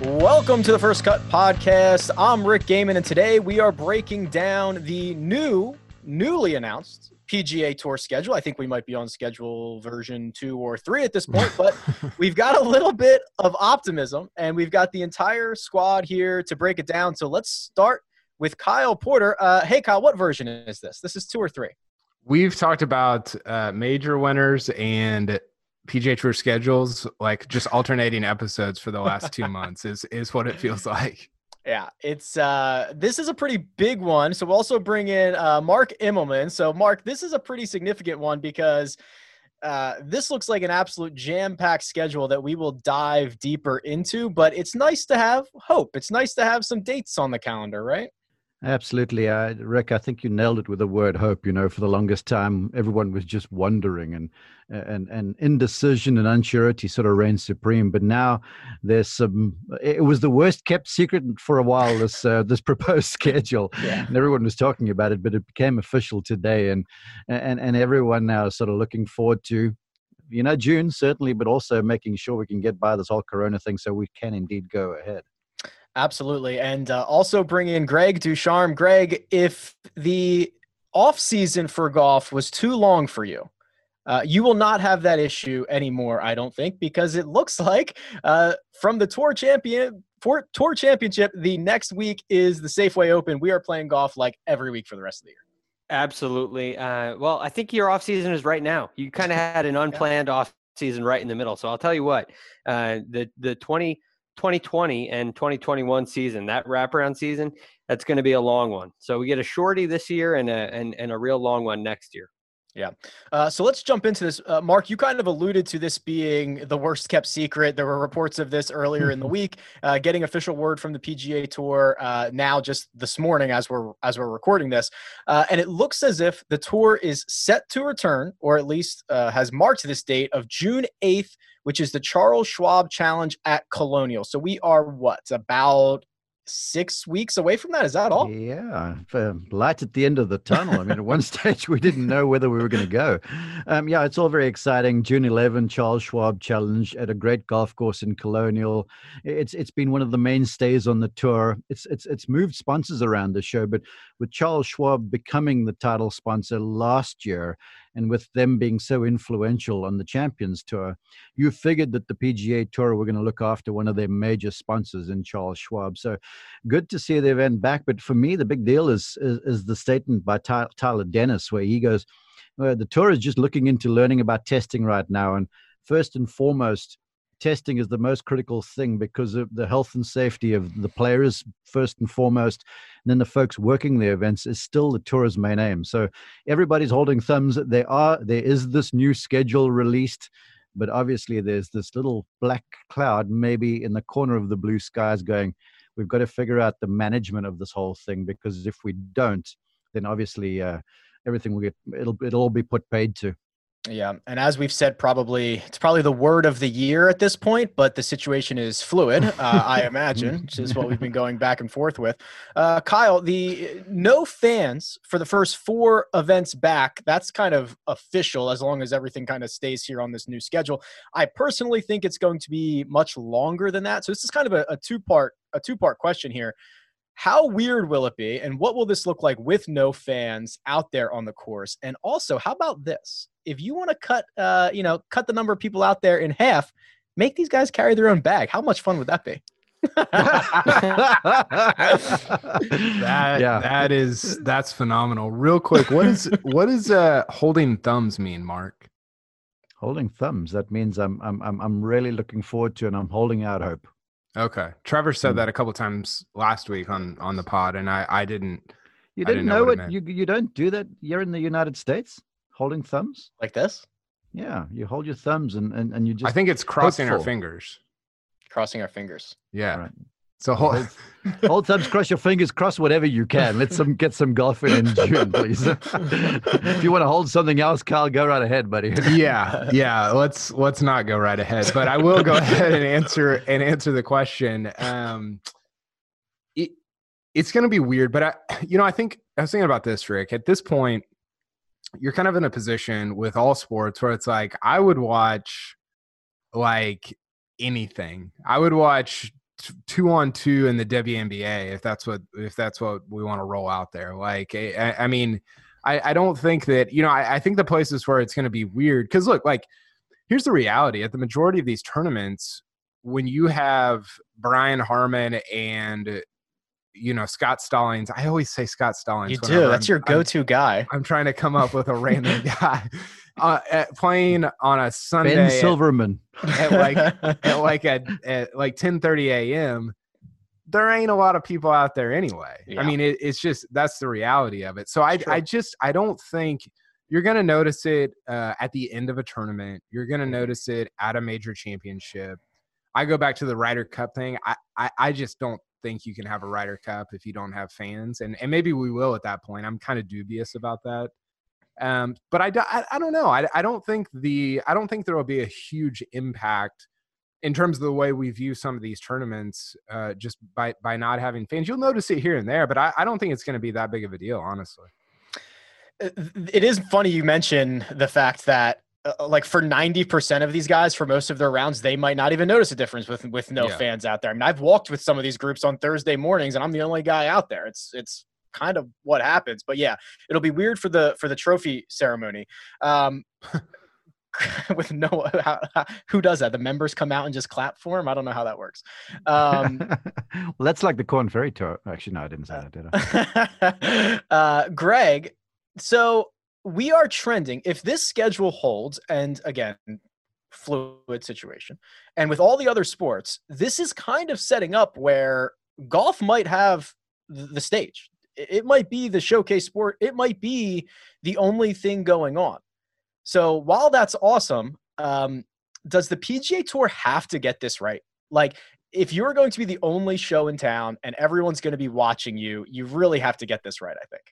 Welcome to the First Cut Podcast. I'm Rick Gehman, and today we are breaking down the new, newly announced PGA Tour schedule. I think we might be on schedule version two or three at this point, but we've got a little bit of optimism, and we've got the entire squad here to break it down. So let's start with Kyle Porter. Uh, hey, Kyle, what version is this? This is two or three. We've talked about uh, major winners and PGA Tour schedules, like just alternating episodes for the last two months is is what it feels like. Yeah, it's uh this is a pretty big one. So we'll also bring in uh Mark Immelman. So Mark, this is a pretty significant one because uh, this looks like an absolute jam-packed schedule that we will dive deeper into, but it's nice to have hope. It's nice to have some dates on the calendar, right? Absolutely, uh, Rick. I think you nailed it with the word hope. You know, for the longest time, everyone was just wondering, and and and indecision and uncertainty sort of reigned supreme. But now there's some. It was the worst kept secret for a while. This uh, this proposed schedule, yeah. and everyone was talking about it, but it became official today, and and and everyone now is sort of looking forward to you know June certainly, but also making sure we can get by this whole Corona thing so we can indeed go ahead. Absolutely. And uh, also bring in Greg Ducharme. Greg, if the off season for golf was too long for you, uh, you will not have that issue anymore, I don't think, because it looks like uh, from the tour champion for tour championship, the next week is the Safeway Open. We are playing golf like every week for the rest of the year. Absolutely. Uh, well, I think your off season is right now. You kind of had an unplanned yeah. off season right in the middle. So I'll tell you what, uh, the the twenty 2020 and 2021 season, that wraparound season, that's going to be a long one. So we get a shorty this year and a and, and a real long one next year. Yeah. Uh, so let's jump into this. Uh, Mark, you kind of alluded to this being the worst kept secret. There were reports of this earlier in the week. Uh, getting official word from the PGA Tour uh, now, just this morning, as we're as we're recording this, uh, and it looks as if the tour is set to return, or at least uh, has marked this date of June eighth, which is the Charles Schwab Challenge at Colonial. So we are what about six weeks away from that. Is that all? Yeah, light at the end of the tunnel. I mean, at one stage we didn't know whether we were going to go. Um, yeah, it's all very exciting. June 11, Charles Schwab Challenge at a great golf course in Colonial. It's it's been one of the mainstays on the tour. It's it's it's moved sponsors around the show, but with Charles Schwab becoming the title sponsor last year, and with them being so influential on the Champions Tour, you figured that the PGA Tour were going to look after one of their major sponsors in Charles Schwab. So good to see the event back. But for me, the big deal is is, is the statement by Tyler Dennis, where he goes, well, "The tour is just looking into learning about testing right now, and first and foremost." Testing is the most critical thing because of the health and safety of the players first and foremost and then the folks working the events is still the tour's main aim. So everybody's holding thumbs there are there is this new schedule released but obviously there's this little black cloud maybe in the corner of the blue skies going we've got to figure out the management of this whole thing because if we don't then obviously uh, everything will get it'll it'll all be put paid to yeah, and as we've said, probably it's probably the word of the year at this point, but the situation is fluid. Uh, I imagine, which is what we've been going back and forth with. Uh, Kyle, the no fans for the first four events back. That's kind of official, as long as everything kind of stays here on this new schedule. I personally think it's going to be much longer than that. So this is kind of a, a two part a two part question here. How weird will it be, and what will this look like with no fans out there on the course? And also, how about this? If you want to cut, uh, you know, cut the number of people out there in half, make these guys carry their own bag. How much fun would that be? that yeah. that is that's phenomenal. Real quick, what is what does uh holding thumbs mean, Mark? Holding thumbs. That means I'm I'm I'm I'm really looking forward to, and I'm holding out hope. Okay. Trevor said Mm. that a couple times last week on on the pod, and I I didn't. You didn't didn't know know it it. You you don't do that. You're in the United States, holding thumbs. Like this? Yeah, you hold your thumbs and and, and you just. I think it's crossing our fingers. Crossing our fingers. Yeah. All right. So hold, Hold, thumbs, cross your fingers, cross whatever you can. Let's some get some golf in in June, please. if you want to hold something else, Kyle, go right ahead, buddy. yeah, yeah. Let's let's not go right ahead, but I will go ahead and answer and answer the question. Um, it, it's going to be weird, but I, you know, I think I was thinking about this, Rick. At this point, you're kind of in a position with all sports where it's like I would watch like anything. I would watch two on two in the WNBA if that's what if that's what we want to roll out there. Like, I, I- I mean, I, I don't think that you know. I, I think the places where it's going to be weird because look, like, here's the reality: at the majority of these tournaments, when you have Brian Harman and you know Scott Stallings, I always say Scott Stallings. You do. That's I'm- your I'm- go-to guy. I'm trying to come up with a random guy uh, at playing on a Sunday Ben at- Silverman. at like at like at, at like 10:30 a.m. There ain't a lot of people out there anyway. Yeah. I mean, it, it's just that's the reality of it. So I Sure. I just I don't think you're gonna notice it uh, at the end of a tournament. You're gonna notice it at a major championship. I go back to the Ryder Cup thing. I, I I just don't think you can have a Ryder Cup if you don't have fans, and and maybe we will at that point. I'm kind of dubious about that. Um, but I, I, I don't know. I, I don't think the I don't think there will be a huge impact in terms of the way we view some of these tournaments uh, just by by not having fans. You'll notice it here and there, but I, I don't think it's going to be that big of a deal, honestly. it is funny you mention the fact that uh, like for 90% of these guys for most of their rounds they might not even notice a difference with with no Yeah. fans out there i mean i've walked with some of these groups on thursday mornings and i'm the only guy out there it's it's kind of what happens but yeah it'll be weird for the for the trophy ceremony um with no how, how- who does that the members come out and just clap for him i don't know how that works um well, that's like the Corn Ferry Tour. Actually, no, I didn't say that, did I? uh, Greg, so we are trending. If this schedule holds, and again, fluid situation, and with all the other sports, this is kind of setting up where golf might have the stage. It might be the showcase sport. It might be the only thing going on. So while that's awesome, um, does the PGA Tour have to get this right? Like, if you're going to be the only show in town and everyone's going to be watching you, you really have to get this right. I think.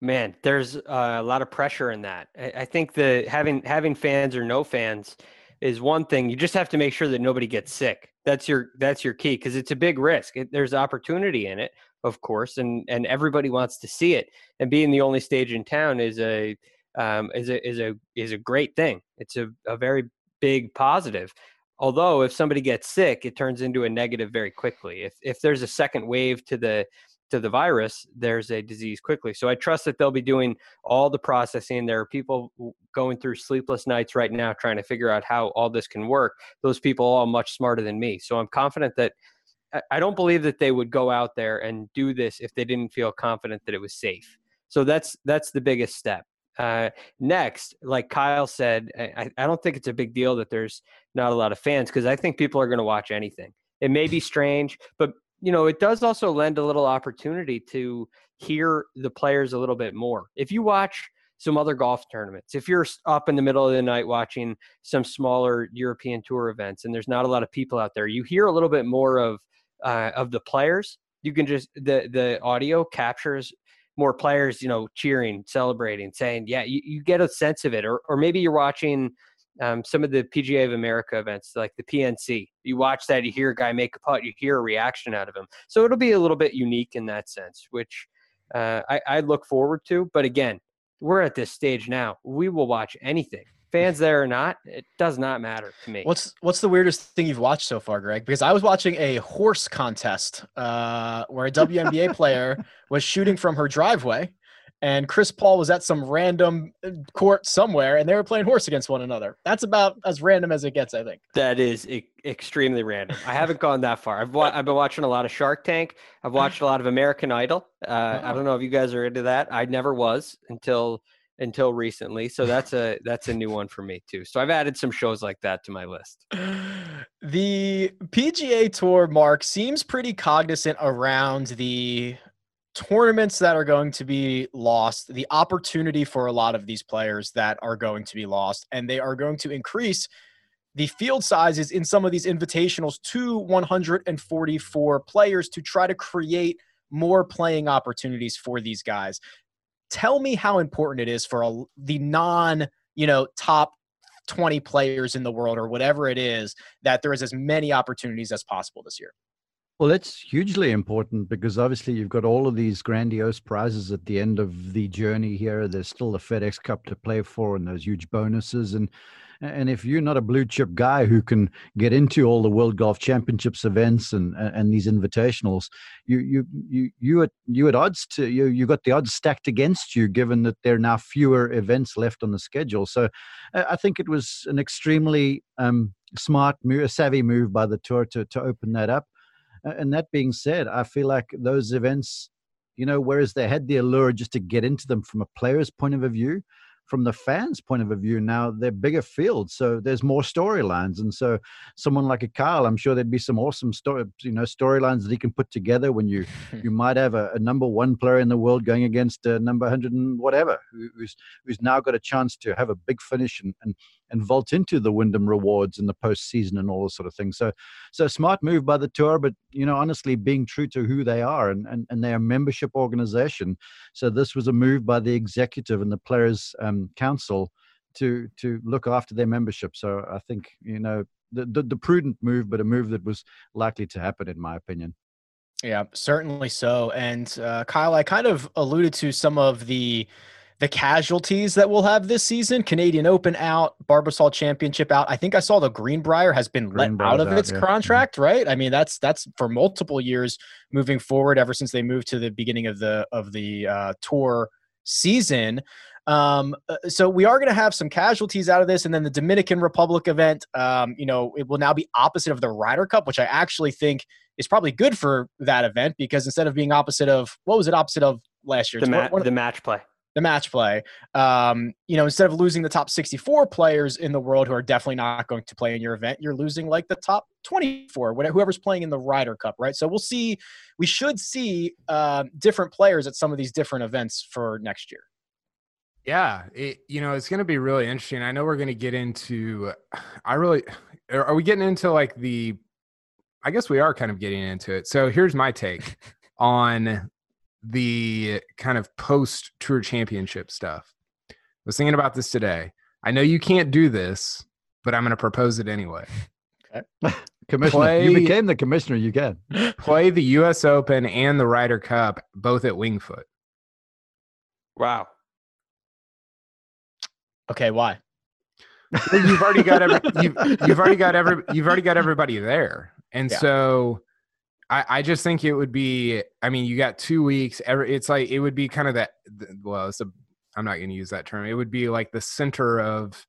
Man, there's uh, a lot of pressure in that. I, I think the having having fans or no fans is one thing. You just have to make sure that nobody gets sick. That's your that's your key because it's a big risk. It, there's opportunity in it, of course, and and everybody wants to see it. And being the only stage in town is a um, is a is a is a great thing. It's a, a very big positive. Although if somebody gets sick, it turns into a negative very quickly. If if there's a second wave to the to the virus, there's a disease quickly. So I trust that they'll be doing all the processing. There are people going through sleepless nights right now trying to figure out how all this can work. Those people are all much smarter than me. So I'm confident that I- don't believe that they would go out there and do this if they didn't feel confident that it was safe. So that's that's the biggest step. Uh, next, like Kyle said, I- I don't think it's a big deal that there's not a lot of fans because I think people are going to watch anything. It may be strange, but you know, it does also lend a little opportunity to hear the players a little bit more. If you watch some other golf tournaments, if you're up in the middle of the night watching some smaller European tour events and there's not a lot of people out there, you hear a little bit more of uh, of the players. You can just the the audio captures more players, you know, cheering, celebrating, saying, "Yeah," you, you get a sense of it. Or or maybe you're watching um, some of the PGA of America events, like the PNC. You watch that, you hear a guy make a putt, you hear a reaction out of him. So it'll be a little bit unique in that sense, which uh, I, I look forward to. But again, we're at this stage now. We will watch anything, fans there or not. It does not matter to me. What's what's the weirdest thing you've watched so far, Greg? Because I was watching a horse contest uh, where a WNBA player was shooting from her driveway, and Chris Paul was at some random uh, court somewhere, and they were playing horse against one another. That's about as random as it gets, I think. That is e- extremely random. I haven't gone that far. I've wa- I've been watching a lot of Shark Tank. I've watched a lot of American Idol. Uh, I don't know if you guys are into that. I never was until until recently. So that's a that's a new one for me too. So I've added some shows like that to my list. The PGA Tour mark seems pretty cognizant around the tournaments that are going to be lost, the opportunity for a lot of these players that are going to be lost, and they are going to increase the field sizes in some of these invitationals to 144 players to try to create more playing opportunities for these guys. Tell me how important it is for a, the non, you know, top 20 players in the world or whatever it is that there is as many opportunities as possible this year. Well, that's hugely important because obviously you've got all of these grandiose prizes at the end of the journey here. There's still the FedEx Cup to play for and those huge bonuses. And and if you're not a blue chip guy who can get into all the World Golf Championships events and and these invitationals, you you you you at you at odds to you you got the odds stacked against you, given that there are now fewer events left on the schedule. So, I think it was an extremely um, smart savvy move by the tour to to open that up. And that being said, I feel like those events, you know, whereas they had the allure just to get into them from a player's point of view, from the fans' point of view, now they're bigger fields, so there's more storylines. And so, someone like a Kyle, I'm sure there'd be some awesome story, you know, storylines that he can put together. When you you might have a, a, number one player in the world going against a number hundred and whatever, who's who's now got a chance to have a big finish and and and vault into the Wyndham rewards in the postseason and all those sort of things. So, so smart move by the tour, but you know, honestly, being true to who they are and and, and their membership organization. So this was a move by the executive and the players' um, council to to look after their membership. So I think you know the, the, the prudent move, but a move that was likely to happen, in my opinion. Yeah, certainly so. And uh, Kyle, I kind of alluded to some of the the casualties that we'll have this season Canadian Open out, Barbasol Championship out. I think I saw the Greenbrier has been let out of out, its yeah. Mm-hmm. contract, right? I mean, that's that's for multiple years moving forward ever since they moved to the beginning of the of the uh, tour season. Um, uh, so we are going to have some casualties out of this, and then the Dominican Republic event. Um, you know, it will now be opposite of the Ryder Cup, which I actually think is probably good for that event because instead of being opposite of what was it opposite of last year? The, ma- the match play the match play. Um, you know, instead of losing the top 64 players in the world who are definitely not going to play in your event, you're losing like the top 24, whatever, whoever's playing in the Ryder Cup, right? So we'll see. We should see uh, different players at some of these different events for next year. Yeah, it, you know, it's going to be really interesting. I know we're going to get into. I really are we getting into like the. I guess we are kind of getting into it. So here's my take on the kind of post tour championship stuff. I was thinking about this today. I know you can't do this, but I'm going to propose it anyway. Okay. commissioner, play, you became the commissioner. You can play the U.S. Open and the Ryder Cup both at Wingfoot. Wow. Okay, why? Well, you've already got every, you've, you've already got every you've already got everybody there, and yeah. so I, I just think it would be. I mean, you got two weeks. Every it's like it would be kind of that. Well, it's a. I'm not going to use that term. It would be like the center of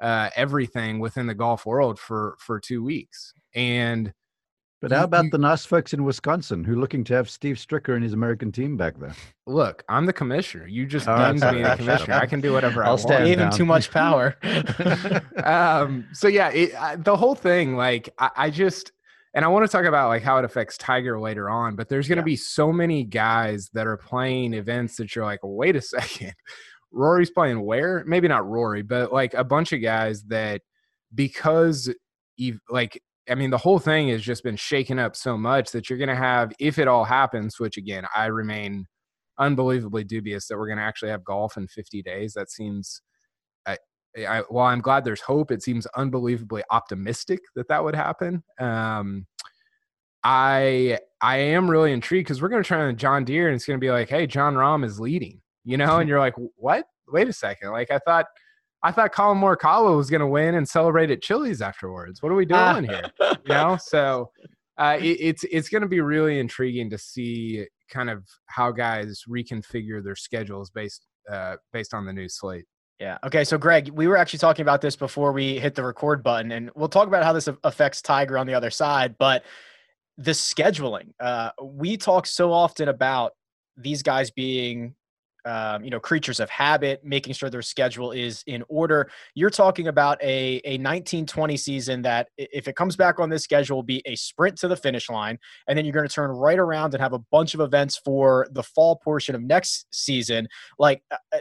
uh, everything within the golf world for for two weeks. And but how about the nice folks in Wisconsin who are looking to have Steve Stricker and his American team back there? Look, I'm the commissioner. You just named me the commissioner. I can do whatever I'll I want. Gave him too much power. um. So yeah, it, I, the whole thing, like, I, I just and I want to talk about like how it affects Tiger later on, but there's going to yeah. be so many guys that are playing events that you're like, wait a second, Rory's playing where? Maybe not Rory, but like a bunch of guys that because you like I mean the whole thing has just been shaken up so much that you're going to have if it all happens, which again I remain unbelievably dubious that we're going to actually have golf in 50 days. That seems I, while I'm glad there's hope, it seems unbelievably optimistic that that would happen. Um, I I am really intrigued because we're going to try on John Deere and it's going to be like, hey, Jon Rahm is leading, you know, and you're like, what? Wait a second, like I thought. I thought Collin Morikawa was going to win and celebrate at Chili's afterwards. What are we doing here? You know, so uh, it, it's it's going to be really intriguing to see kind of how guys reconfigure their schedules based uh, based on the new slate. Yeah. Okay. So, Greg, we were actually talking about this before we hit the record button, and we'll talk about how this affects Tiger on the other side. But the scheduling, uh, we talk so often about these guys being um, you know creatures of habit, making sure their schedule is in order. You're talking about a a 1920 season that if it comes back on this schedule will be a sprint to the finish line, and then you're going to turn right around and have a bunch of events for the fall portion of next season. Like uh, uh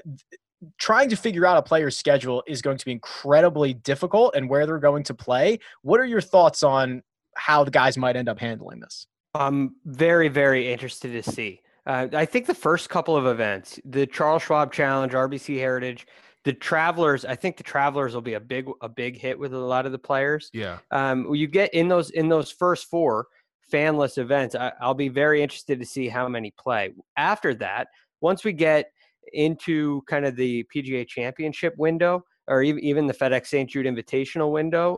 trying to figure out a player's schedule is going to be incredibly difficult and where they're going to play. What are your thoughts on how the guys might end up handling this? I'm very, very interested to see. Uh, I think the first couple of events, the Charles Schwab Challenge, RBC Heritage, the Travelers. I think the Travelers will be a big, a big hit with a lot of the players. Yeah. Um, you get in those in those first four fanless events. I, I'll be very interested to see how many play. After that, once we get into kind of the PGA Championship window or even the FedEx St. Jude Invitational window,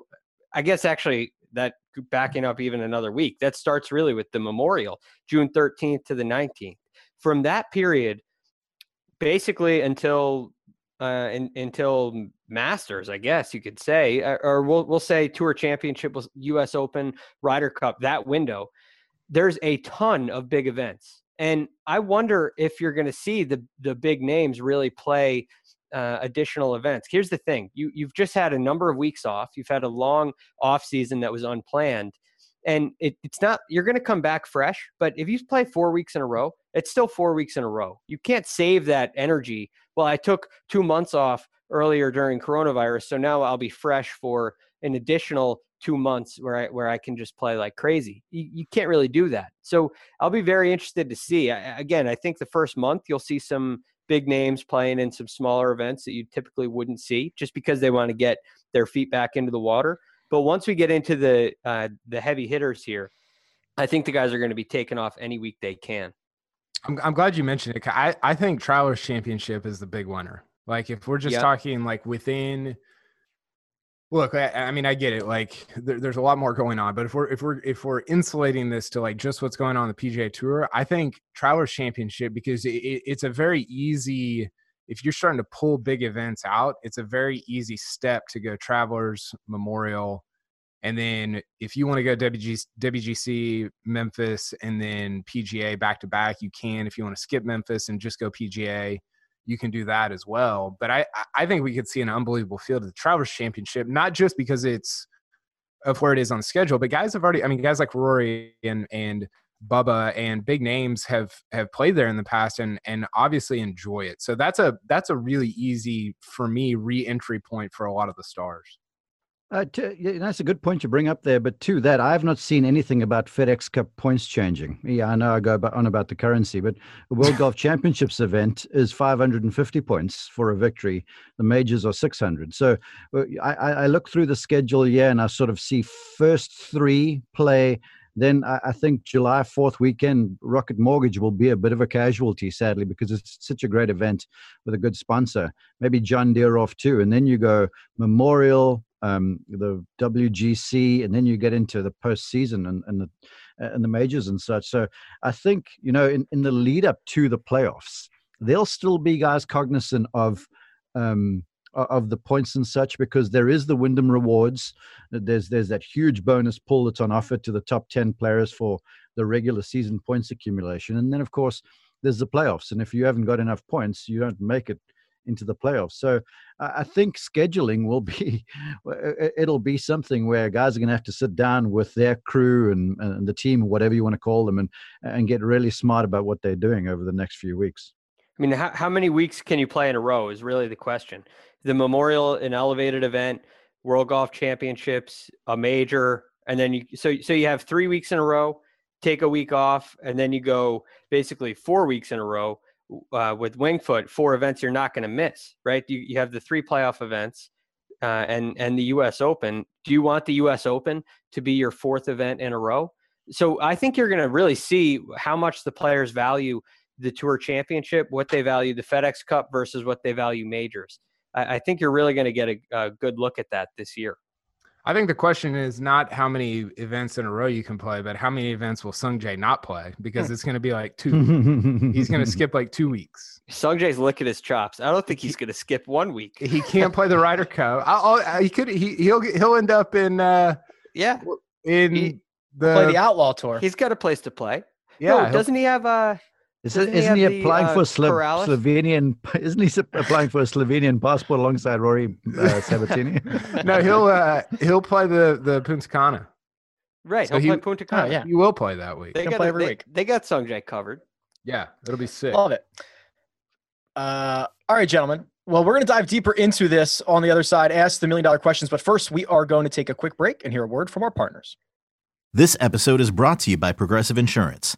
I guess actually that backing up even another week. That starts really with the Memorial, June 13th to the 19th. From that period, basically until uh, in, until Masters, I guess you could say, or, or we'll we'll say Tour Championship, U.S. Open, Ryder Cup. That window, there's a ton of big events, and I wonder if you're going to see the the big names really play uh, additional events. Here's the thing: you you've just had a number of weeks off. You've had a long off season that was unplanned, and it, it's not. You're going to come back fresh. But if you play four weeks in a row, it's still four weeks in a row. You can't save that energy. Well, I took two months off earlier during coronavirus, so now I'll be fresh for an additional two months where I where I can just play like crazy. You, you can't really do that. So I'll be very interested to see. I, again, I think the first month you'll see some big names playing in some smaller events that you typically wouldn't see just because they want to get their feet back into the water. But once we get into the uh, the heavy hitters here, I think the guys are going to be taking off any week they can. I'm, I'm glad you mentioned it. I, I think Travelers Championship is the big winner. Like if we're just yep. talking like within look I, I, mean i get it like there, there's a lot more going on but if we're if we're if we're insulating this to like just what's going on the pga tour i think travelers championship because it, it's a very easy if you're starting to pull big events out it's a very easy step to go travelers memorial and then if you want to go WGC, WGC, Memphis, and then PGA back to back, you can. If you want to skip Memphis and just go PGA, you can do that as well. But I I think we could see an unbelievable field at the Travelers Championship, not just because it's of where it is on the schedule, but guys have already. I mean, guys like Rory and and Bubba and big names have have played there in the past and and obviously enjoy it. So that's a that's a really easy for me re-entry point for a lot of the stars. Uh, to, yeah, that's a good point you bring up there. But to that, I have not seen anything about FedEx Cup points changing. Yeah, I know I go on about the currency, but the World Golf Championships event is 550 points for a victory. The majors are 600. So uh, I, I look through the schedule, yeah, and I sort of see first three play then I, think July 4th weekend, Rocket Mortgage will be a bit of a casualty, sadly, because it's such a great event with a good sponsor. Maybe John Deere off too. And then you go Memorial, um, the WGC, and then you get into the postseason and, and the and the majors and such. So I think you know in, in the lead up to the playoffs, there'll still be guys cognizant of um, of the points and such because there is the Wyndham rewards. There's there's that huge bonus pool that's on offer to the top ten players for the regular season points accumulation, and then of course there's the playoffs. And if you haven't got enough points, you don't make it into the playoffs. So I think scheduling will be it'll be something where guys are going to have to sit down with their crew and, and the team, whatever you want to call them, and and get really smart about what they're doing over the next few weeks. I mean, how, how many weeks can you play in a row is really the question. The Memorial, an elevated event, World Golf Championships, a major, and then you so so you have three weeks in a row, take a week off, and then you go basically four weeks in a row uh, with Wingfoot. Four events you're not going to miss, right? You, you have the three playoff events uh, and and the U.S. Open. Do you want the U.S. Open to be your fourth event in a row? So I think you're going to really see how much the players value the Tour Championship, what they value the FedEx Cup versus what they value majors. I, I think you're really going to get a, a good look at that this year. I think the question is not how many events in a row you can play, but how many events will Sungjae not play? Because hmm. it's going to be like two. he's going to skip like two weeks. Sungjae's licking his chops. I don't think he's going to skip one week. He can't play the Ryder Cup. I'll, I'll, he could. He he'll he'll end up in. uh Yeah. In he, the play the Outlaw Tour. He's got a place to play. Yeah. No, doesn't he have a? Is Doesn't it, he isn't he have the, applying uh, for Slo- Slovenian? Isn't he s- applying for a Slovenian passport alongside Rory uh, Sabbatini? no, he'll uh, he'll play the the Punta Cana. Right. So he'll he- play Punta Cana. Oh, yeah. He will play that week. They He'll got play every they, week. they got Sungjae covered. Yeah, it'll be sick. Love it. Uh, all right, gentlemen. Well, we're going to dive deeper into this on the other side, ask the million dollar questions. But first, we are going to take a quick break and hear a word from our partners. This episode is brought to you by Progressive Insurance.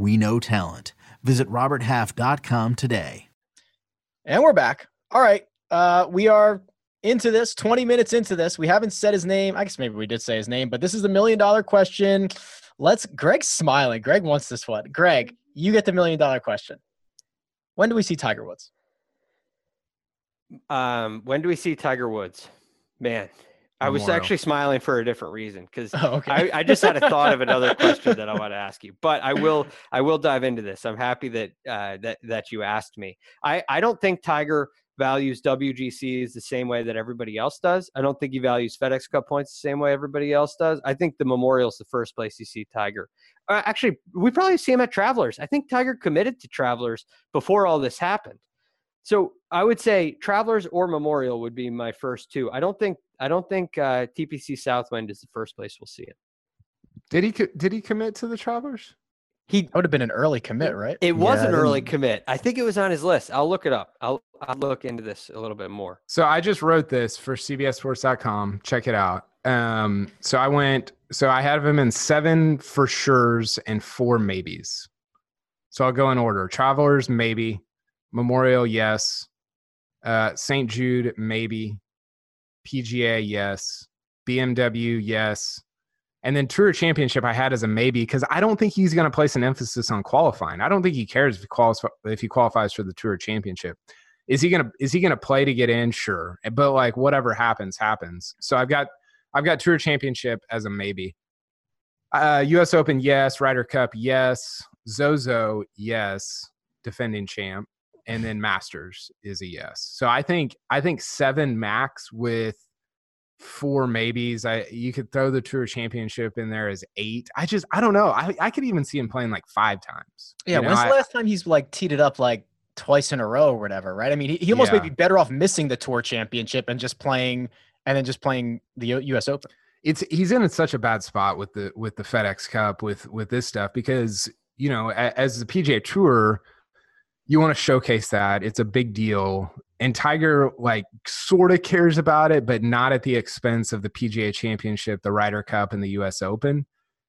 we know talent. Visit roberthalf.com today. And we're back. All right. Uh, we are into this 20 minutes into this. We haven't said his name. I guess maybe we did say his name, but this is the million dollar question. Let's, Greg's smiling. Greg wants this one. Greg, you get the million dollar question. When do we see Tiger Woods? Um, when do we see Tiger Woods? Man, I was Memorial. actually smiling for a different reason because Oh, okay. I, I just had a thought of another question that I want to ask you, but I will I will dive into this. I'm happy that uh, that that you asked me. I I don't think Tiger values WGCs the same way that everybody else does. I don't think he values FedEx Cup points the same way everybody else does. I think the Memorial's the first place you see Tiger. Uh, actually, we probably see him at Travelers. I think Tiger committed to Travelers before all this happened. So I would say Travelers or Memorial would be my first two. I don't think I don't think uh, TPC Southwind is the first place we'll see it. Did he did he commit to the Travelers? He That would have been an early commit, right? it was Yeah, an early commit. I think it was on his list. I'll look it up. I'll I'll look into this a little bit more. So I just wrote this for CBSSports.com. Check it out. Um, so I went. So I have him in seven for sure's and four maybes. So I'll go in order. Travelers maybe, Memorial yes, uh, St. Jude maybe, PGA yes, BMW yes, and then Tour Championship I had as a maybe because I don't think he's going to place an emphasis on qualifying. I don't think he cares if he qualifies if he qualifies for the Tour Championship. Is he gonna is he gonna play to get in? Sure, but like whatever happens, happens. So I've got I've got Tour Championship as a maybe. Uh, U.S. Open, yes. Ryder Cup, yes. Zozo, yes. Defending champ, and then Masters is a yes. So I think I think seven max with four maybes. I you could throw the Tour Championship in there as eight. I just I don't know. I I could even see him playing like five times. Yeah. You know, when's I- the last time he's like teed it up like twice in a row or whatever, right? I mean, he, he almost Yeah. may be better off missing the tour championship and just playing and then just playing the US Open. it's he's in such a bad spot with the with the FedEx Cup with with this stuff because you know as the PGA Tour, you want to showcase that it's a big deal, and Tiger like sort of cares about it, but not at the expense of the PGA Championship, the Ryder Cup, and the U.S. Open.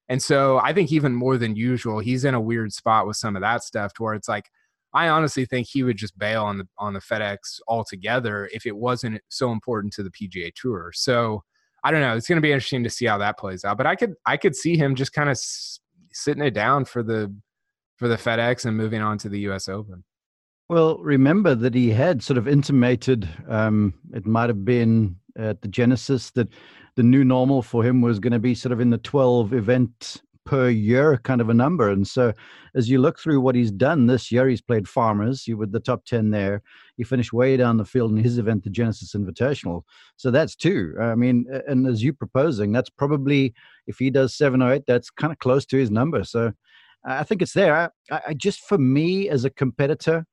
And so I think even more than usual, he's in a weird spot with some of that stuff to where it's like. I honestly think he would just bail on the on the FedEx altogether if it wasn't so important to the PGA Tour. So I don't know. It's going to be interesting to see how that plays out. But I could I could see him just kind of s- sitting it down for the for the FedEx and moving on to the U.S. Open. Well, remember that he had sort of intimated, um, it might have been at the Genesis, that the new normal for him was going to be sort of in the 12 event per year kind of a number. And so as you look through what he's done this year, he's played Farmers, he with the top 10 there. He finished way down the field in his event, the Genesis Invitational. So that's two. I mean, and as you're proposing, that's probably, if he does seven or eight, that's kind of close to his number. So I think it's there. I I just, for me as a competitor,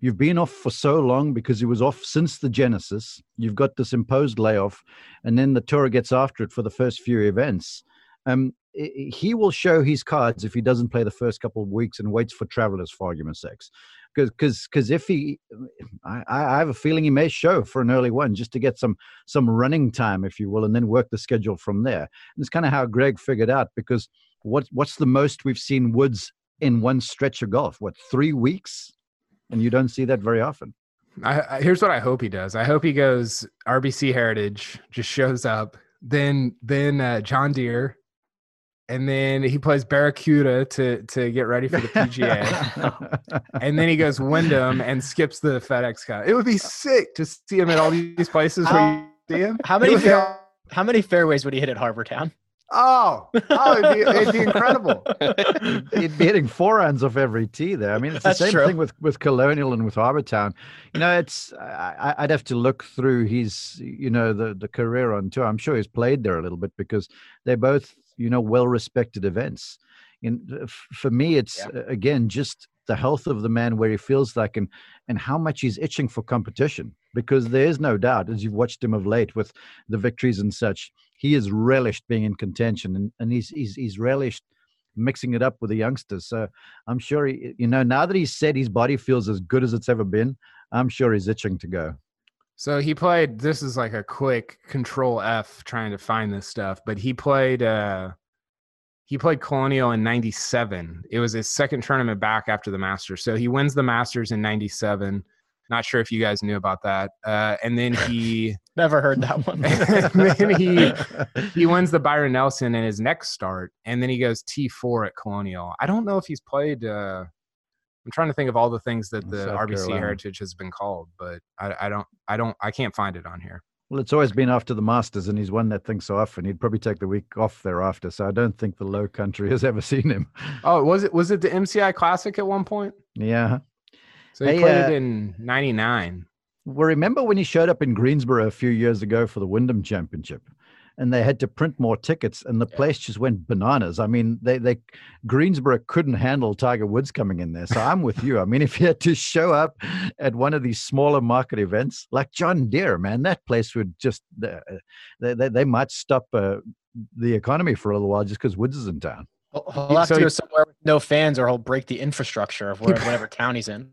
You've been off for so long because he was off since the Genesis. You've got this imposed layoff, and then the tour gets after it for the first few events. Um, he will show his cards if he doesn't play the first couple of weeks and waits for travelers for argument's sake. because because if he I, I have a feeling he may show for an early one just to get some some running time if you will and then work the schedule from there and it's kind of how greg figured out because what what's the most we've seen woods in one stretch of golf what three weeks and you don't see that very often I, I, here's what I hope he does. I hope he goes RBC Heritage, just shows up, then then uh, John Deere, and then he plays Barracuda to to get ready for the PGA, and then he goes Wyndham and skips the FedEx Cup. It would be sick to see him at all these places where you see him. How many fair, how many fairways would he hit at Harbour Town? Oh, oh, it'd be, it'd be incredible. He'd be hitting four runs off every tee there. I mean, it's the same true. thing with, with Colonial and with Harbour Town. You know, it's I, would have to look through his, you know, the the career on tour. I'm sure he's played there a little bit because they're both, you know, well respected events. And uh, for me, it's yeah. Uh, again just the health of the man, where he feels like, and and how much he's itching for competition. Because there is no doubt, as you've watched him of late with the victories and such he has relished being in contention and, and he's, he's, he's relished mixing it up with the youngsters. So I'm sure he, you know, now that he's said his body feels as good as it's ever been, I'm sure he's itching to go. So he played. This is like a quick Control F trying to find this stuff, but he played. uh He played Colonial in '97. It was his second tournament back after the Masters. So he wins the Masters in '97. Not sure if you guys knew about that. Uh, and then he never heard that one. then he he wins the Byron Nelson in his next start, and then he goes T four at Colonial. I don't know if he's played. Uh, I'm trying to think of all the things that the South RBC Carolina. Heritage has been called, but I, I don't, I don't, I can't find it on here. Well, it's always been after the Masters, and he's won that thing so often. He'd probably take the week off thereafter. So I don't think the Low Country has ever seen him. Oh, was it was it the MCI Classic at one point? Yeah, so he hey, played uh, in '99. Well, remember when he showed up in Greensboro a few years ago for the Wyndham Championship, and they had to print more tickets, and the yeah. place just went bananas. I mean, they they Greensboro couldn't handle Tiger Woods coming in there. So I'm with you. I mean, if he had to show up at one of these smaller market events like John Deere, man, that place would just uh, they they, they might stop uh, the economy for a little while just because Woods is in town. He'll have so to go somewhere with no fans, or he'll break the infrastructure of whatever town he's in.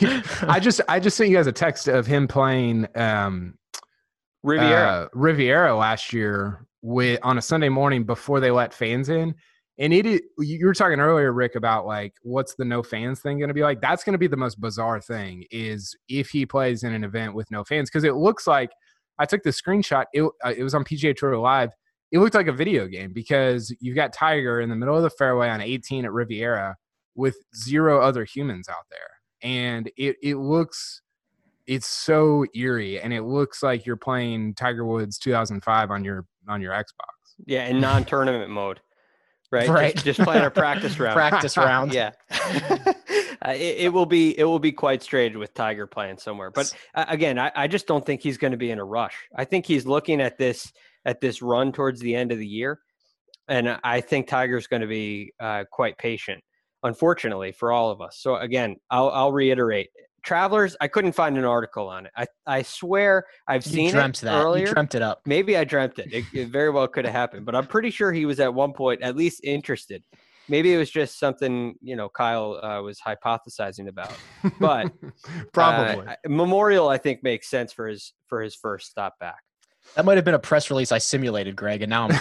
I just I just sent you guys a text of him playing um, Riviera uh, Riviera last year with on a Sunday morning before they let fans in. And it is, you were talking earlier, Rick, about like what's the no fans thing going to be like? That's going to be the most bizarre thing is if he plays in an event with no fans because it looks like I took the screenshot. It uh, it was on PGA Tour Live. It looked like a video game because you've got Tiger in the middle of the fairway on 18 at Riviera with zero other humans out there and it it looks it's so eerie and it looks like you're playing Tiger Woods 2005 on your on your Xbox. Yeah, in non-tournament mode. Right. Right. Just, just playing a practice round. practice round. Yeah. uh, it, it, will be it will be quite strange with Tiger playing somewhere. But uh, again, I, I just don't think he's going to be in a rush. I think he's looking at this at this run towards the end of the year, and I think Tiger's going to be uh, quite patient unfortunately for all of us. So again, I'll, I'll reiterate. Travelers, I couldn't find an article on it. I, I swear I've you seen dreamt it that. earlier. You dreamt it up. Maybe I dreamt it. it. It very well could have happened, but I'm pretty sure he was at one point at least interested. Maybe it was just something you know Kyle uh, was hypothesizing about. But probably uh, Memorial, I think, makes sense for his for his first stop back. That might have been a press release I simulated, Greg, and now I'm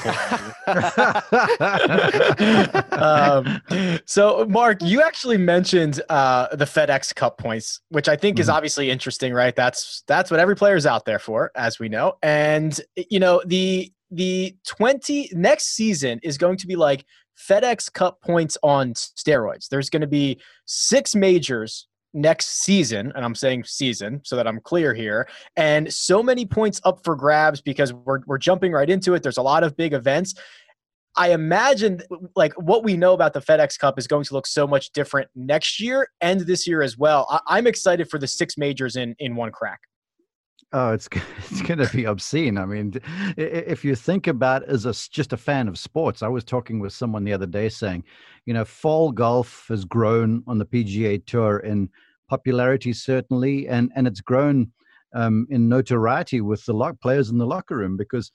um, so, Mark, you actually mentioned uh, the FedEx Cup points, which I think mm-hmm. is obviously interesting, right? That's that's what every player is out there for, as we know. And you know, the the 20 next season is going to be like FedEx Cup points on steroids. There's going to be six majors next season, and I'm saying season so that I'm clear here, and so many points up for grabs because we're, we're jumping right into it. There's a lot of big events. I imagine like what we know about the FedEx Cup is going to look so much different next year and this year as well. I, am excited for the six majors in in one crack. Oh, it's it's going to be obscene. I mean, if you think about as a just a fan of sports, I was talking with someone the other day saying, you know, fall golf has grown on the PGA Tour in popularity certainly, and and it's grown um, in notoriety with the lock players in the locker room because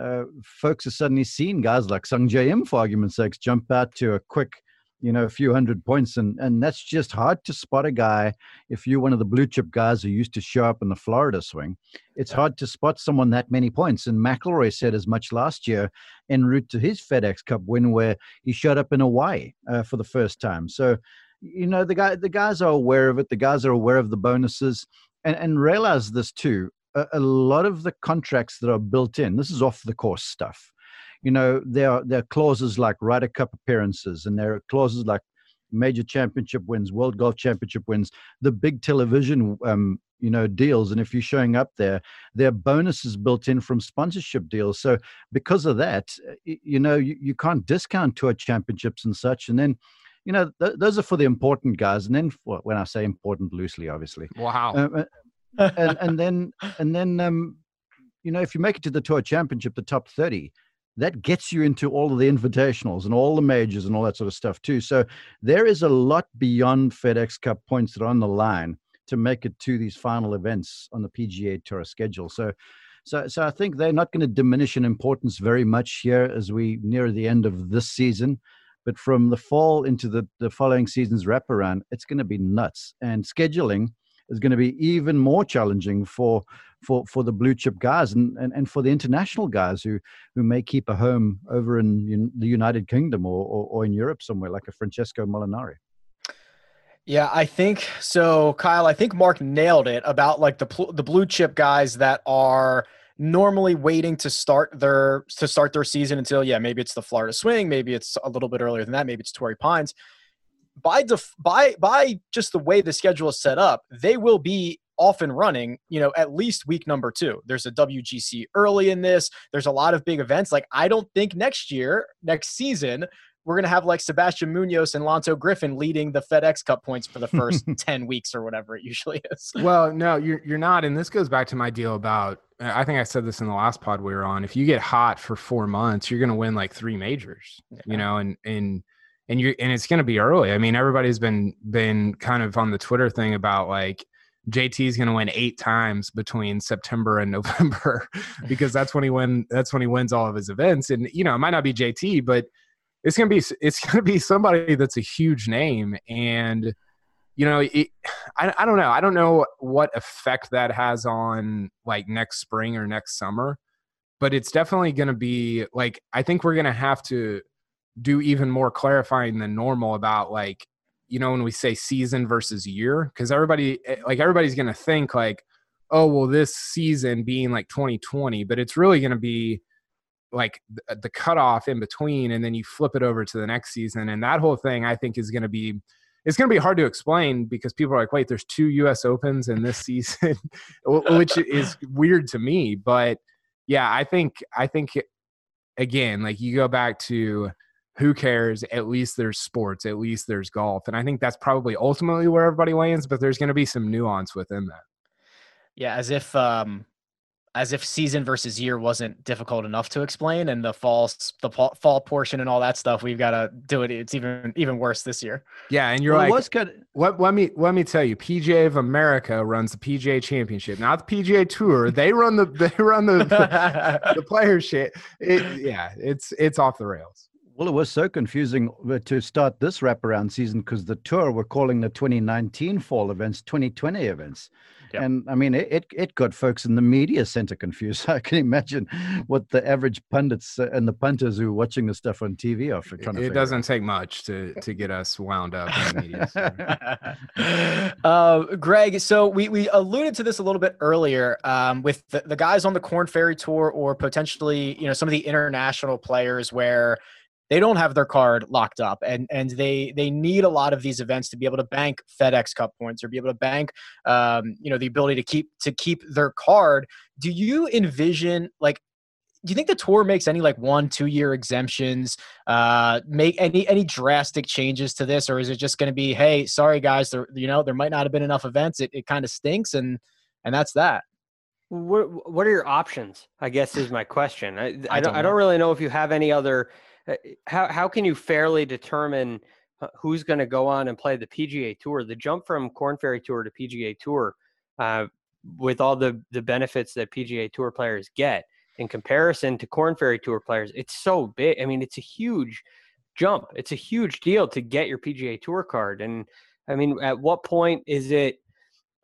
uh, folks are suddenly seeing guys like Sung Jae Im, for argument's sake, jump out to a quick you know, a few hundred points. And, and that's just hard to spot a guy if you're one of the blue chip guys who used to show up in the Florida swing. It's hard to spot someone that many points. And McIlroy said as much last year en route to his FedEx Cup win, where he showed up in Hawaii uh, for the first time. So, you know, the guy, the guys are aware of it. The guys are aware of the bonuses, and and realize this too. A, a lot of the contracts that are built in, this is off the course stuff you know, there are, there are clauses like Ryder Cup appearances, and there are clauses like major championship wins, World Golf Championship wins, the big television, um, you know, deals. And if you're showing up there, there are bonuses built in from sponsorship deals. So because of that, you know, you, you can't discount tour championships and such. And then, you know, th- those are for the important guys. And then, for, when I say important, loosely, obviously. Wow. Um, uh, and, and then, and then, um, you know, if you make it to the tour championship, the top 30, that gets you into all of the invitationals and all the majors and all that sort of stuff too. So there is a lot beyond FedEx Cup points that are on the line to make it to these final events on the PGA Tour schedule. So, so, so I think they're not going to diminish in importance very much here as we near the end of this season. But from the fall into the, the following season's wraparound, it's going to be nuts. And scheduling is going to be even more challenging for for for the blue chip guys and, and, and for the international guys who who may keep a home over in, the United Kingdom or, or, or in Europe somewhere like a Francesco Molinari. Yeah, I think so, Kyle. I think Mark nailed it about like the the blue chip guys that are normally waiting to start their to start their season until yeah maybe it's the Florida Swing, maybe it's a little bit earlier than that, maybe it's Torrey Pines. By def- by by just the way the schedule is set up, they will be off and running, you know, at least week number two. There's a WGC early in this. There's a lot of big events. Like, I don't think next year, next season, we're going to have like Sebastian Munoz and Lanto Griffin leading the FedEx Cup points for the first 10 weeks or whatever it usually is. Well, no, you're, you're not. And this goes back to my deal about, I think I said this in the last pod we were on. If you get hot for four months, you're going to win like three majors, yeah. you know, and, and, and you and it's going to be early. I mean, everybody's been been kind of on the Twitter thing about like JT is going to win eight times between September and November because that's when he win. That's when he wins all of his events. And you know, it might not be JT, but it's to be it's to be somebody that's a huge name. And you know, it, I I don't know. I don't know what effect that has on like next spring or next summer, but it's definitely to be like I think we're to have to do even more clarifying than normal about like you know when we say season versus year because everybody eh, like everybody's to think like oh well this season being like 2020 but it's really to be like the, the cutoff in between and then you flip it over to the next season and that whole thing i think is going to be it's going to be hard to explain because people are like wait there's two us opens in this season which is weird to me but yeah i think i think again like you go back to who cares? At least there's sports, at least there's golf. And I think that's probably ultimately where everybody lands, but there's going to be some nuance within that. Yeah, as if um as if season versus year wasn't difficult enough to explain and the fall the fall portion and all that stuff we've got to do it it's even even worse this year. Yeah and you're well, like what's good let, let me let me tell you pga of america runs the pga championship not the pga tour. They run the they run the the, the player shit. It, yeah it's it's off the rails. Well, it was so confusing uh, to start this wraparound season because the tour were calling the 2019 fall events 2020 events. Yep. And I mean, it, it got folks in the media center confused. I can imagine what the average pundits uh, and the punters who are watching the stuff on TV are trying it, to. It doesn't out. take much to to get us wound up in the media. uh, Greg, so we we alluded to this a little bit earlier um, with the, the guys on the Corn Ferry Tour or potentially you know some of the international players where they don't have their card locked up and and they they need a lot of these events to be able to bank FedEx Cup points or be able to bank um, you know the ability to keep to keep their card. Do you envision like do you think the tour makes any like one two year exemptions uh make any any drastic changes to this or is it just going to be hey sorry guys there you know there might not have been enough events. It, it kind of stinks and and that's that? What what are your options i guess is my question. I, I, I don't, I don't really know if you have any other how how can you fairly determine uh, who's going to go on and play the PGA Tour? The jump from Corn Ferry Tour to PGA Tour, uh, with all the the benefits that PGA Tour players get, in comparison to Corn Ferry Tour players, it's so big. I mean, it's a huge jump. It's a huge deal to get your PGA Tour card. And I mean, at what point is it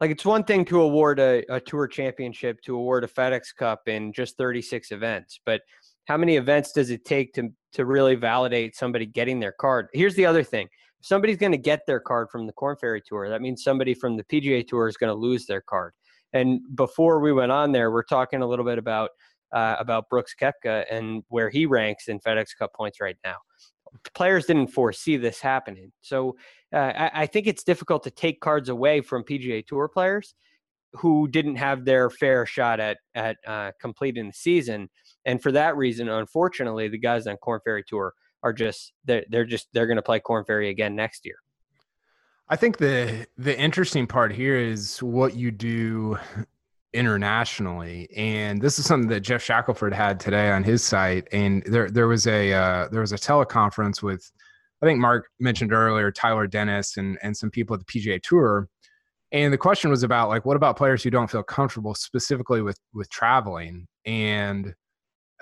like it's one thing to award a, a tour championship, to award a FedEx Cup in just 36 events, but how many events does it take to to really validate somebody getting their card? Here's the other thing. If somebody's going to get their card from the Corn Ferry Tour, that means somebody from the PGA Tour is going to lose their card. And before we went on there, we're talking a little bit about uh, about Brooks Koepka and where he ranks in FedEx Cup points right now. Players didn't foresee this happening, so uh, I, I think it's difficult to take cards away from PGA Tour players who didn't have their fair shot at at uh, completing the season. And for that reason, unfortunately, the guys on Corn Ferry Tour are just they're, they're just they're going to play Corn Ferry again next year. I think the the interesting part here is what you do internationally, and this is something that Geoff Shackelford had today on his site. And there there was a uh, there was a teleconference with I think Mark mentioned earlier Tyler Dennis and and some people at the PGA Tour. And the question was about like what about players who don't feel comfortable specifically with with traveling? And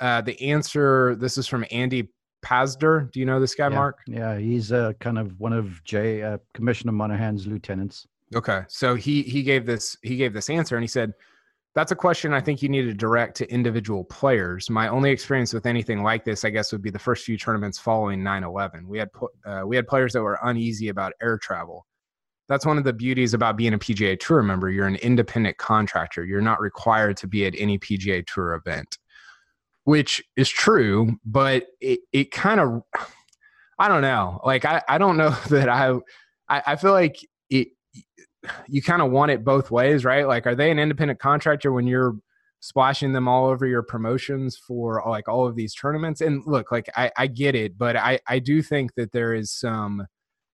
uh, the answer this is from Andy Pazder. Do you know this guy, yeah, Mark? Yeah, he's uh, kind of one of Jay uh, Commissioner Monahan's lieutenants. Okay, so he he gave this he gave this answer, and he said, "That's a question I think you need to direct to individual players. My only experience with anything like this, I guess, would be the first few tournaments following 9/11. We had uh, we had players that were uneasy about air travel. That's one of the beauties about being a PGA Tour member. You're an independent contractor. You're not required to be at any PGA Tour event." Which is true, but it, it kind of, I don't know. Like, I, I don't know that I, I, I feel like it, you kind of want it both ways, right? Like, are they an independent contractor when you're splashing them all over your promotions for like all of these tournaments? And look, like, I, I get it, but I, I do think that there is some,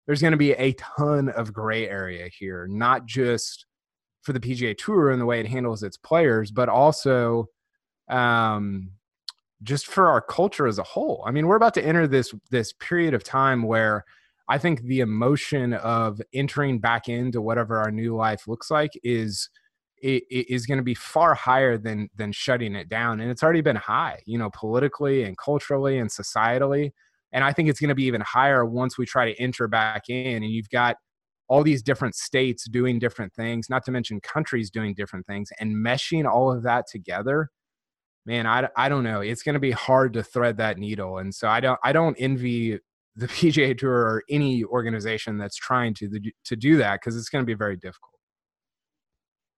there's going to be a ton of gray area here, not just for the PGA Tour and the way it handles its players, but also, um, just for our culture as a whole. I mean, we're about to enter this this period of time where I think the emotion of entering back into whatever our new life looks like is it, it is going to be far higher than than shutting it down. And it's already been high you know politically and culturally and societally. And i think it's going to be even higher once we try to enter back in. And you've got all these different states doing different things not to mention countries doing different things and meshing all of that together man, I, I don't know. It's going to be hard to thread that needle, and so I don't I don't envy the PGA Tour or any organization that's trying to to do that because it's going to be very difficult.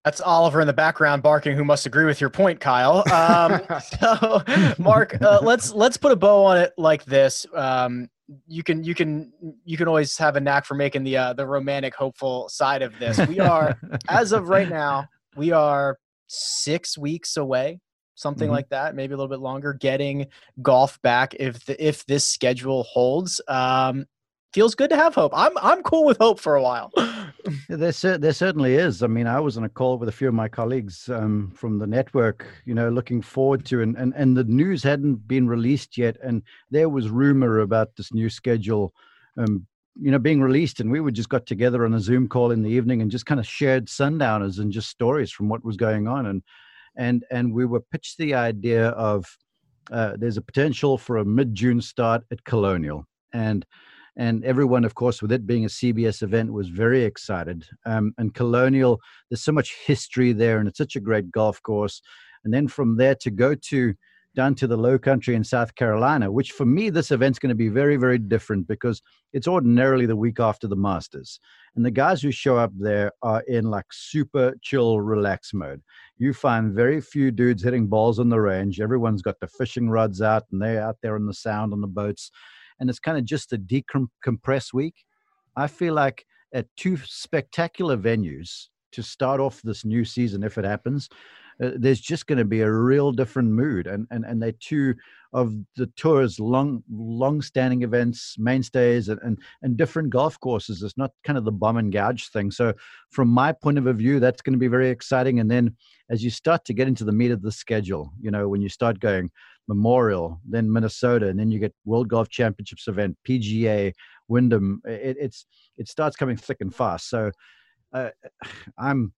That's Oliver in the background barking, who must agree with your point, Kyle. Um, so, Mark, uh, let's let's put a bow on it like this. Um, you can you can you can always have a knack for making the uh, the romantic, hopeful side of this. We are, as of right now, we are six weeks away something mm-hmm. like that, maybe a little bit longer, getting golf back if the, if this schedule holds. Um, feels good to have hope. I'm I'm cool with hope for a while. there, there certainly is. I mean, I was on a call with a few of my colleagues um, from the network, you know, looking forward to, and, and and the news hadn't been released yet, and there was rumor about this new schedule. Um, you know, being released, and we would just got together on a Zoom call in the evening and just kind of shared sundowners and just stories from what was going on. And and and we were pitched the idea of uh, there's a potential for a mid-June start at Colonial, and and everyone, of course, with it being a CBS event, was very excited. Um, and Colonial, there's so much history there, and it's such a great golf course. And then from there to go to down to the low country in South Carolina, which for me, this event's going to be very, very different because it's ordinarily the week after the Masters. And the guys who show up there are in like super chill, relax mode. You find very few dudes hitting balls on the range. Everyone's got the fishing rods out and they're out there in the sound on the boats. And it's kind of just a decompress week. I feel like at two spectacular venues to start off this new season, if it happens, uh, there's just going to be a real different mood. And, and, and they're two of the tour's long, long-standing events, mainstays, and, and, and different golf courses. It's not kind of the bomb and gouge thing. So from my point of view, that's going to be very exciting. And then as you start to get into the meat of the schedule, you know, when you start going Memorial, then Minnesota, and then you get World Golf Championships event, PGA, Wyndham, it, it's, it starts coming thick and fast. So uh, I'm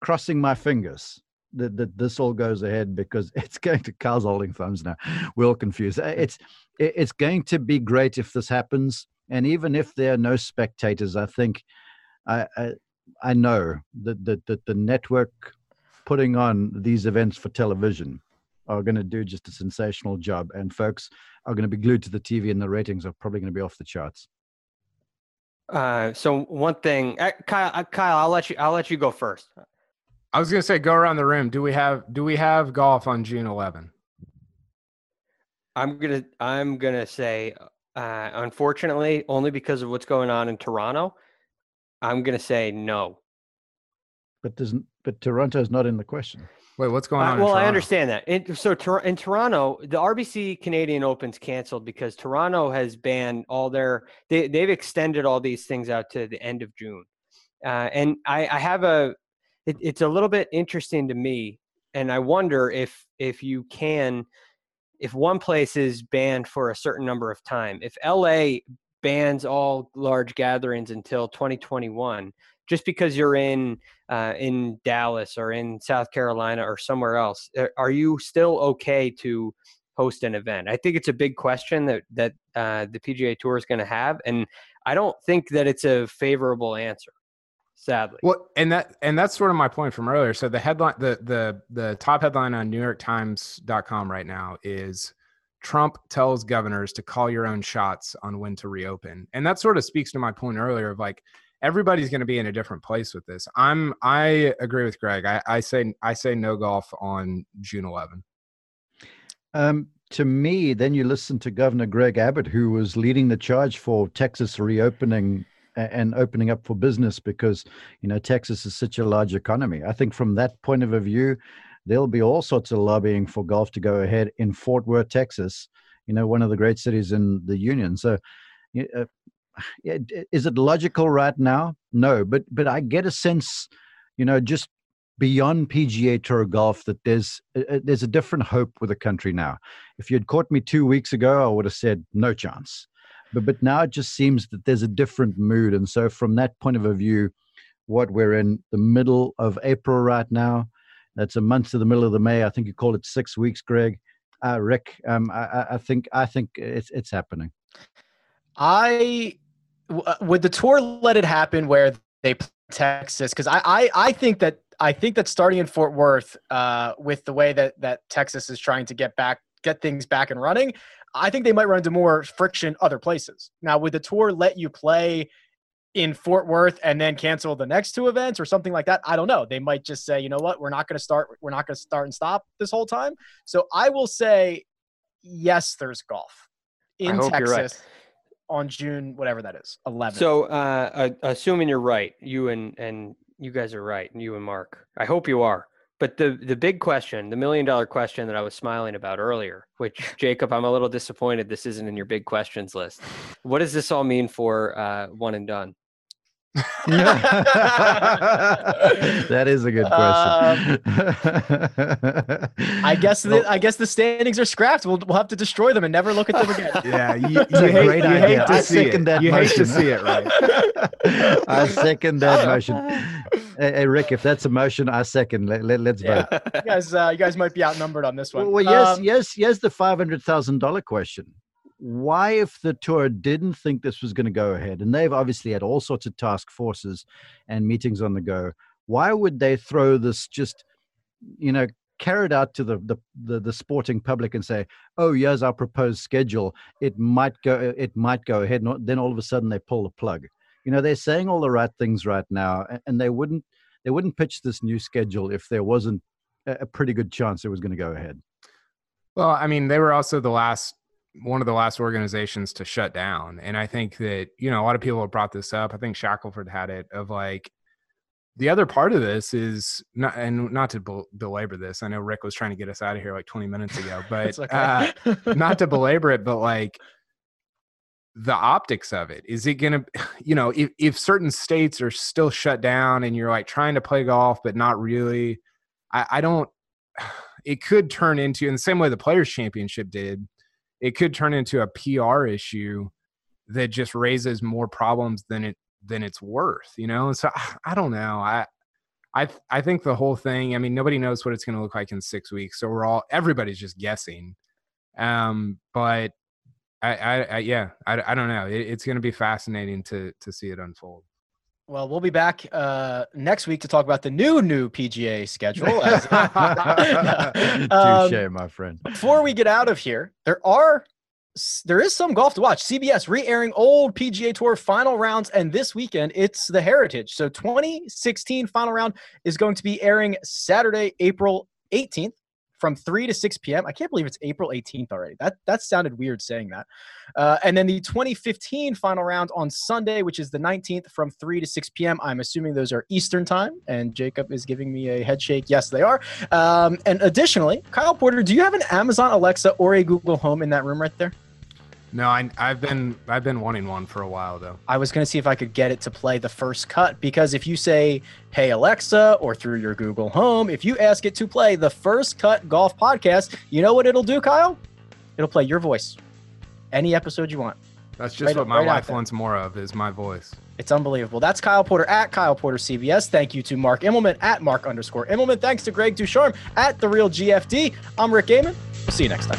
crossing my fingers that, that this all goes ahead because it's going to Kyle's holding thumbs now. We're all confused. Uh, it's it's going to be great if this happens, and even if there are no spectators, I think I I, I know that that that the network putting on these events for television are going to do just a sensational job, and folks are going to be glued to the TV, and the ratings are probably going to be off the charts. Uh, so one thing, uh, Kyle, uh, Kyle, I'll let you. I'll let you go first. I was gonna say go around the room. Do we have do we have golf on June 11? I'm gonna I'm gonna say, uh, unfortunately, only because of what's going on in Toronto, I'm gonna say no. But doesn't but Toronto's not in the question. Wait, what's going Uh, on? well, in I understand that. In, so Tor- in Toronto, the RBC Canadian Open's canceled because Toronto has banned all their. They they've extended all these things out to the end of June, uh, and I, I have a. It, it's a little bit interesting to me, and I wonder if if you can, if one place is banned for a certain number of time, if LA bans all large gatherings until 2021 just because you're in uh, in Dallas or in South Carolina or somewhere else, are you still okay to host an event? I think it's a big question that that uh, the PGA Tour is going to have, and I don't think that it's a favorable answer. Sadly, Well, and that and that's sort of my point from earlier. So the headline, the the the top headline on NewYorkTimes.com right now is Trump tells governors to call your own shots on when to reopen, and that sort of speaks to my point earlier of like everybody's going to be in a different place with this. I'm I agree with Greg. I, I say I say no golf on June 11. Um, to me, then you listen to Governor Greg Abbott, who was leading the charge for Texas reopening a- and opening up for business because you know Texas is such a large economy. I think from that point of view, there'll be all sorts of lobbying for golf to go ahead in Fort Worth, Texas. You know, one of the great cities in the union. So, uh, is it logical right now? No, but but I get a sense, you know, just beyond PGA Tour golf that there's uh, uh, there's a different hope with the country now. If you'd caught me two weeks ago, I would have said no chance. But but now it just seems that there's a different mood, and so from that point of view, what we're in the middle of April right now. That's a month to the middle of the May. I think you called it six weeks, Greg. Uh, Rick, um, I, I- think I think it's it's happening. I uh, would the tour let it happen where they play Texas because I, I I think that I think that starting in Fort Worth uh, with the way that that Texas is trying to get back get things back and running, I think they might run into more friction other places. Now, would the tour let you play in Fort Worth and then cancel the next two events or something like that? I don't know. They might just say, you know what, we're not going to start. We're not going to start and stop this whole time. So I will say, yes, there's golf in Texas right. on June, whatever that is, 11. so uh, assuming you're right, you and and you guys are right, and you and Mark, I hope you are. But the the big question, the million dollar question that I was smiling about earlier, which Jacob, I'm a little disappointed this isn't in your big questions list. What does this all mean for uh, one and done? that is a good Um, question. I guess the, I guess the standings are scrapped. We'll, we'll have to destroy them and never look at them again. Yeah, you, you a hate, great you idea. hate to I see second it. that you hate to see it, right? I second that motion. Hey, hey, Rick, if that's a motion, I second. Let, let, let's vote. You guys, uh, you guys might be outnumbered on this one. Well, yes, Um, yes, yes. The five hundred thousand dollar question. Why, if the tour didn't think this was going to go ahead, and they've obviously had all sorts of task forces and meetings on the go, why would they throw this just, you know, carried out to the the the, the sporting public and say, "Oh, here's our proposed schedule. It might go. It might go ahead." And then all of a sudden they pull the plug. You know, they're saying all the right things right now, and they wouldn't they wouldn't pitch this new schedule if there wasn't a pretty good chance it was going to go ahead. Well, I mean, they were also the last one of the last organizations to shut down. And I think that, you know, a lot of people have brought this up. I think Shackelford had it of like the other part of this is not and not to bel- belabor this. I know Rick was trying to get us out of here like 20 minutes ago, but uh, not to belabor it, but like the optics of it. Is it gonna, you know, if, if certain states are still shut down and you're like trying to play golf, but not really, I, I don't it could turn into in the same way the players championship did, it could turn into a PR issue that just raises more problems than it than it's worth, you know? And so I don't know. I I I think the whole thing. I mean, nobody knows what it's going to look like in six weeks, so we're all everybody's just guessing. Um, but I, I, I yeah, I, I don't know. It, it's going to be fascinating to to see it unfold. Well, we'll be back uh, next week to talk about the new new PGA schedule. As, Touche, Um, my friend. before we get out of here, there are there is some golf to watch. CBS re-airing old PGA Tour final rounds, and this weekend it's the Heritage. So 2016 final round is going to be airing Saturday, April 18th from 3 to 6 p.m. I can't believe it's April 18th already. That that sounded weird saying that. Uh, and then the 2015 final round on Sunday, which is the 19th from 3 to 6 p.m. I'm assuming those are Eastern time. And Jacob is giving me a head shake. Yes, they are. Um, and additionally, Kyle Porter, do you have an Amazon Alexa or a Google Home in that room right there? No, I, I've been I've been wanting one for a while though. I was going to see if I could get it to play the first cut because if you say, Hey, Alexa, or through your Google Home, if you ask it to play the first cut golf podcast, you know what it'll do, Kyle? It'll play your voice. Any episode you want. That's just Right what my right wife wants more of is my voice. It's unbelievable. That's Kyle Porter at Kyle Porter CBS. Thank you to Mark Immelman at Mark underscore Immelman. Thanks to Greg Ducharme at The Real GFD. I'm Rick Gehman. We'll see you next time.